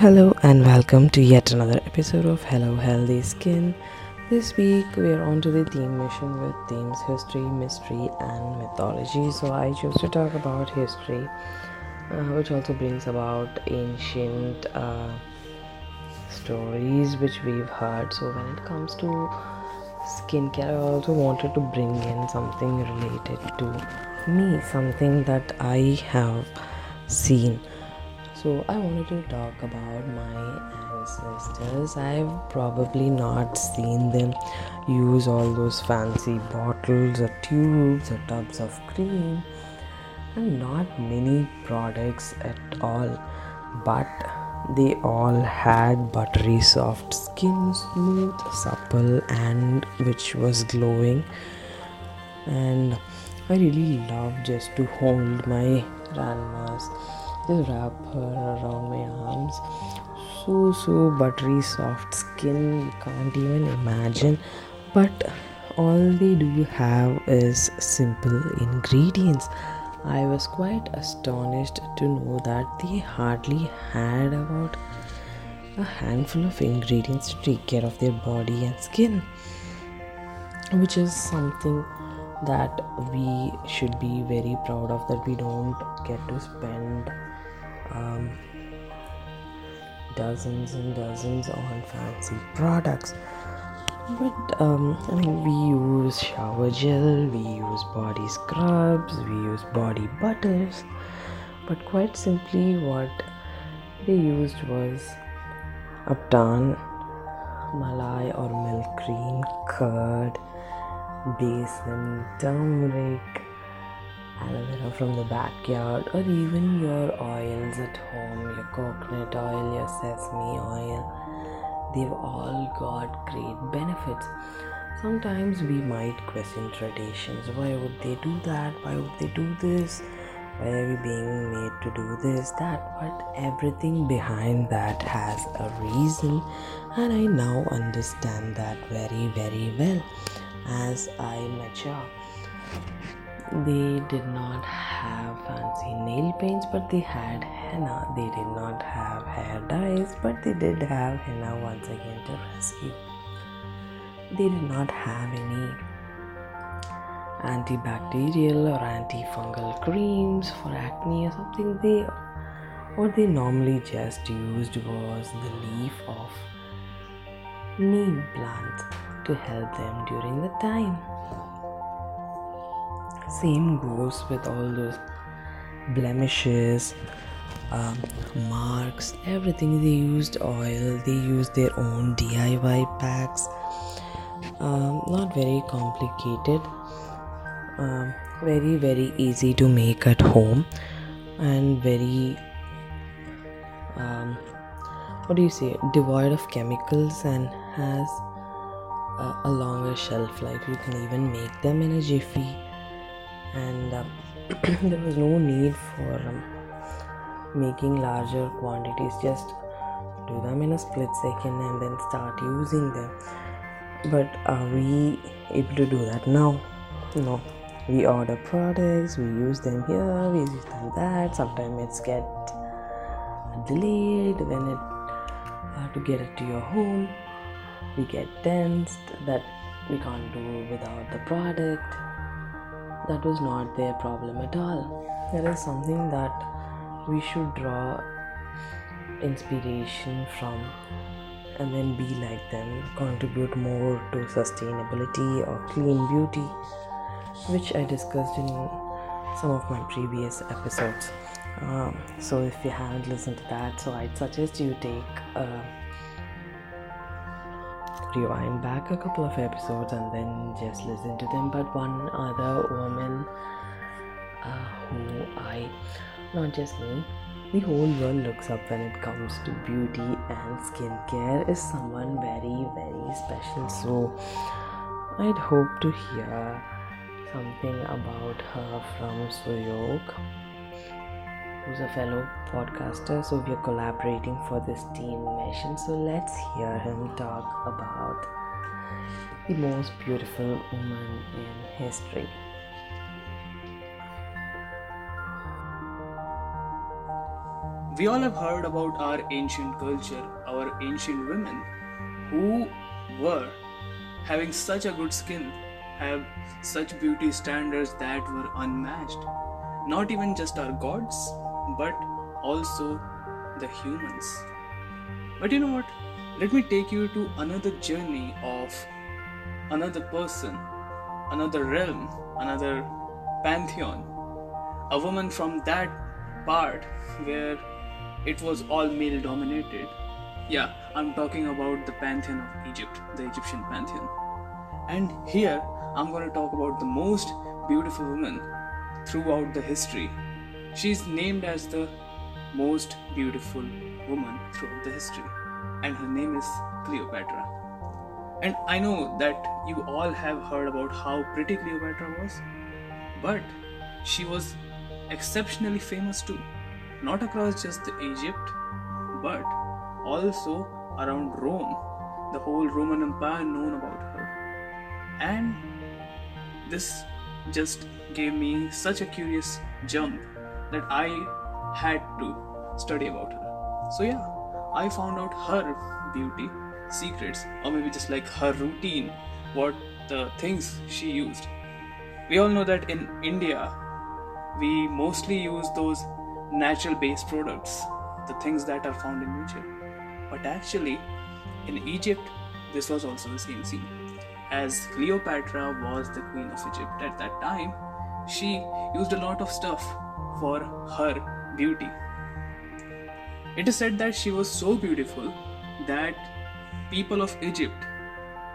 Hello and welcome to yet another episode of Hello Healthy Skin. This week we are on to the theme mission with themes history, mystery, and mythology. So I chose to talk about history, uh, which also brings about ancient uh, stories which we've heard. So when it comes to skincare, I also wanted to bring in something related to me, something that I have seen so, I wanted to talk about my ancestors. I've probably not seen them use all those fancy bottles or tubes or tubs of cream and not many products at all, but they all had buttery soft skin, smooth, supple, and which was glowing. And I really love just to hold my grandma's wrap her around my arms so so buttery soft skin. You can't even imagine. But all they do have is simple ingredients. I was quite astonished to know that they hardly had about a handful of ingredients to take care of their body and skin which is something that we should be very proud of that we don't get to spend um, dozens and dozens on fancy products. But um, I mean, we use shower gel, we use body scrubs, we use body butters, but quite simply, what they used was Ubtan, Malai or milk cream, curd, besan, turmeric, from the backyard, or even your oils at home, your coconut oil, your sesame oil, they've all got great benefits. Sometimes we might question traditions. Why would they do that? Why would they do this? Why are we being made to do this, that? But everything behind that has a reason, and I now understand that very, very well as I mature they did not have fancy nail paints but they had henna. They did not have hair dyes but they did have henna once again to rescue. They did not have any antibacterial or antifungal creams for acne or something. They what they normally just used was the leaf of neem plant to help them during the time same goes with all those blemishes um, marks everything. They used oil they used their own diy packs. Um, not very complicated. Um, very very easy to make at home and very um, what do you say? Devoid of chemicals and has a, a longer shelf life. You can even make them in a jiffy and uh, there was no need for um, making larger quantities just do them in a split second and then start using them. But are we able to do that now? No. We order products we use them here we use them that sometimes it's get delayed when it uh, to get it to your home. We get tensed that we can't do without the product that was not their problem at all. That is something that we should draw inspiration from and then be like them, contribute more to sustainability or clean beauty, which I discussed in some of my previous episodes. Um, so, if you haven't listened to that, so I'd suggest you take. Uh, rewind back a couple of episodes and then just listen to them. But one other woman uh, who I, not just me, the whole world looks up when it comes to beauty and skincare is someone very, very special. So I'd hope to hear something about her from Suyog who's a fellow podcaster. So we are collaborating for this team mission. So let's hear him talk about the most beautiful woman in history. we all have heard about our ancient culture, our ancient women who were having such a good skin, have such beauty standards that were unmatched. Not even just our gods, but also the humans. But you know what? Let me take you to another journey of another person, another realm, another pantheon. A woman from that part where it was all male dominated. Yeah, I'm talking about the pantheon of Egypt, the Egyptian pantheon. And here I'm going to talk about the most beautiful woman throughout the history. She's named as the most beautiful woman throughout the history, and her name is Cleopatra. And I know that you all have heard about how pretty Cleopatra was, but she was exceptionally famous too not across just Egypt, but also around Rome. The whole Roman Empire known about her. And this just gave me such a curious jump that I had to study about her. So yeah, I found out her beauty secrets, or maybe just like her routine, what the things she used. We all know that in India, we mostly use those natural based products, the things that are found in nature. But actually, in Egypt, this was also the same scene. As Cleopatra was the queen of Egypt at that time, she used a lot of stuff for her beauty. It is said that she was so beautiful that people of Egypt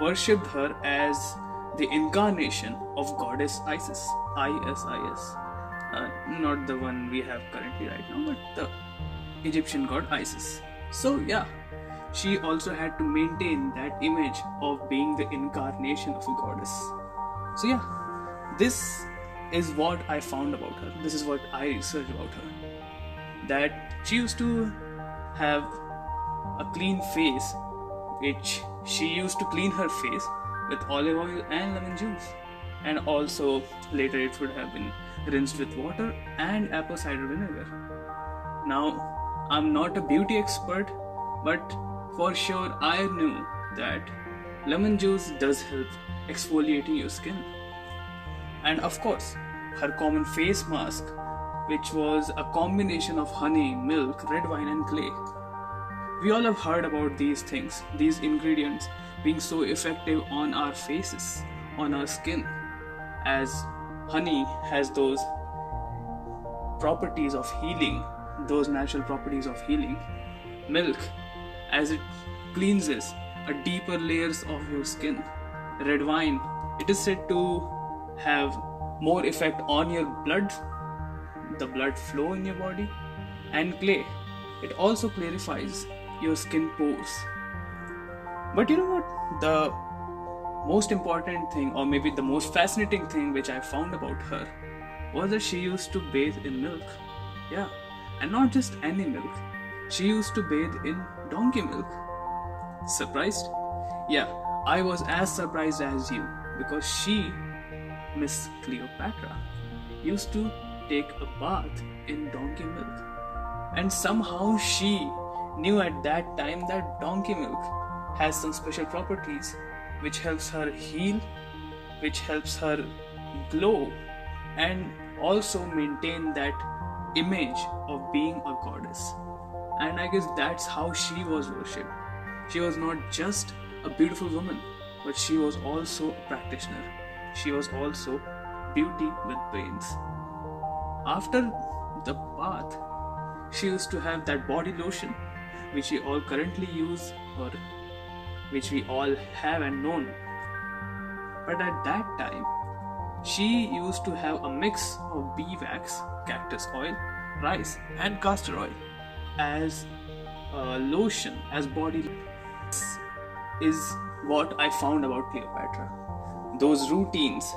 worshipped her as the incarnation of goddess Isis, I S I S uh, not the one we have currently right now, but the Egyptian god Isis. So, yeah, she also had to maintain that image of being the incarnation of a goddess. So, yeah, this is what I found about her. This is what I researched about her. That she used to have a clean face, which she used to clean her face with olive oil and lemon juice. And also, later it would have been rinsed with water and apple cider vinegar. Now, I'm not a beauty expert, but for sure I knew that lemon juice does help exfoliating your skin. And of course, her common face mask, which was a combination of honey, milk, red wine, and clay. We all have heard about these things, these ingredients being so effective on our faces, on our skin, as honey has those properties of healing, those natural properties of healing. Milk, as it cleanses a deeper layers of your skin. Red wine, it is said to have more effect on your blood, the blood flow in your body. And clay, it also clarifies your skin pores. But you know what? The most important thing, or maybe the most fascinating thing which I found about her, was that she used to bathe in milk. Yeah, and not just any milk. She used to bathe in donkey milk. Surprised? Yeah, I was as surprised as you because she, Miss Cleopatra, used to take a bath in donkey milk. And somehow she knew at that time that donkey milk has some special properties which helps her heal, which helps her glow, and also maintain that image of being a goddess. And I guess that's how she was worshipped. She was not just a beautiful woman, but she was also a practitioner. She was also beauty with brains. After the bath, she used to have that body lotion, which we all currently use or which we all have and known. But at that time, she used to have a mix of beeswax, cactus oil, rice, and castor oil as a lotion, as body. Is what I found about Cleopatra. Those routines,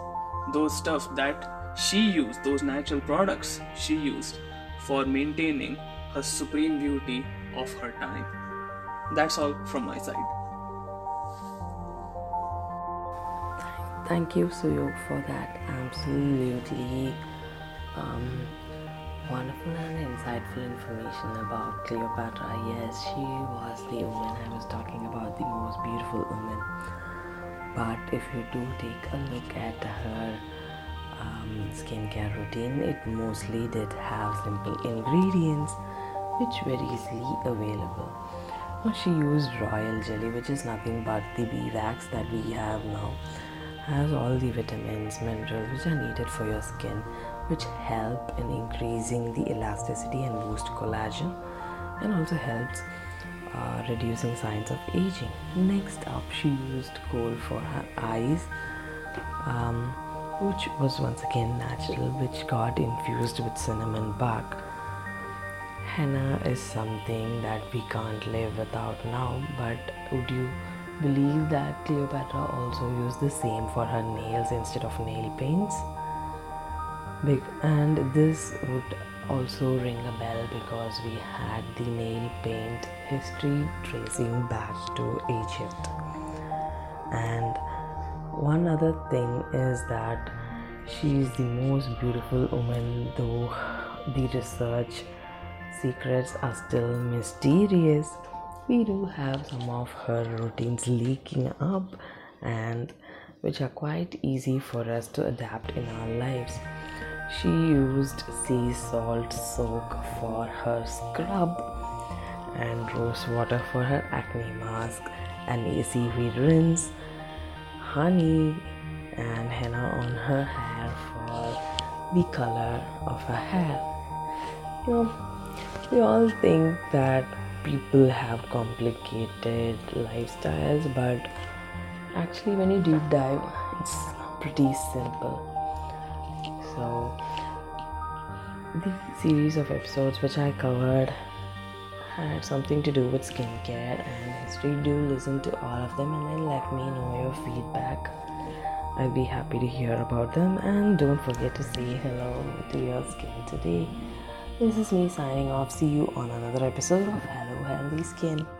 those stuff that she used, those natural products she used for maintaining her supreme beauty of her time. That's all from my side. Thank you, Suyog, for that absolutely um, wonderful and insightful information about Cleopatra. Yes, she was the woman I was talking about, the most beautiful woman. But if you do take a look at her um, skincare routine, it mostly did have simple ingredients which were easily available. Now, she used royal jelly, which is nothing but the bee wax that we have now has all the vitamins, minerals which are needed for your skin, which help in increasing the elasticity and boost collagen, and also helps uh, reducing signs of aging. Next up, she used kohl for her eyes, um, which was once again natural, which got infused with cinnamon bark. Henna is something that we can't live without now, but would you? Believe that Cleopatra also used the same for her nails instead of nail paints. And this would also ring a bell because we had the nail paint history tracing back to Egypt. And one other thing is that she is the most beautiful woman, though the research secrets are still mysterious we do have some of her routines leaking up and which are quite easy for us to adapt in our lives. She used sea salt soak for her scrub and rose water for her acne mask and a seaweed rinse, honey and henna on her hair for the color of her hair. You know, we all think that people have complicated lifestyles, but actually, when you deep dive, it's pretty simple. So, the series of episodes which I covered had something to do with skincare and history. Do listen to all of them and then let me know your feedback. I'd be happy to hear about them and don't forget to say hello to your skin today. This is me signing off. See you on another episode of Hello Healthy Skin.